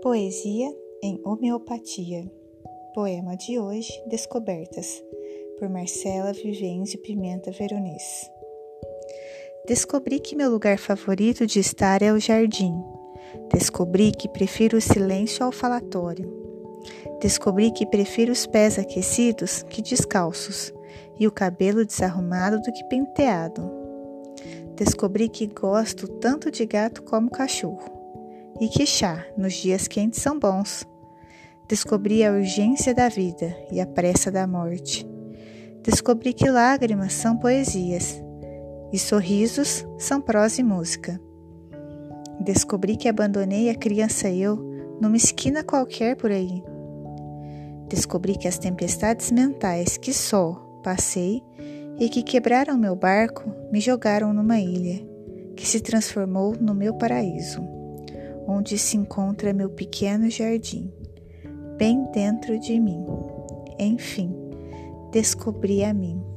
Poesia em homeopatia. Poema de hoje, Descobertas, por Marcela Vivenzio Pimenta Veronese. Descobri que meu lugar favorito de estar é o jardim. Descobri que prefiro o silêncio ao falatório. Descobri que prefiro os pés aquecidos que descalços e o cabelo desarrumado do que penteado. Descobri que gosto tanto de gato como cachorro e que chá nos dias quentes são bons. Descobri a urgência da vida e a pressa da morte. Descobri que lágrimas são poesias e sorrisos são prosa e música. Descobri que abandonei a criança eu numa esquina qualquer por aí. Descobri que as tempestades mentais que só passei e que quebraram meu barco me jogaram numa ilha que se transformou no meu paraíso onde se encontra meu pequeno jardim, bem dentro de mim. Enfim, descobri a mim.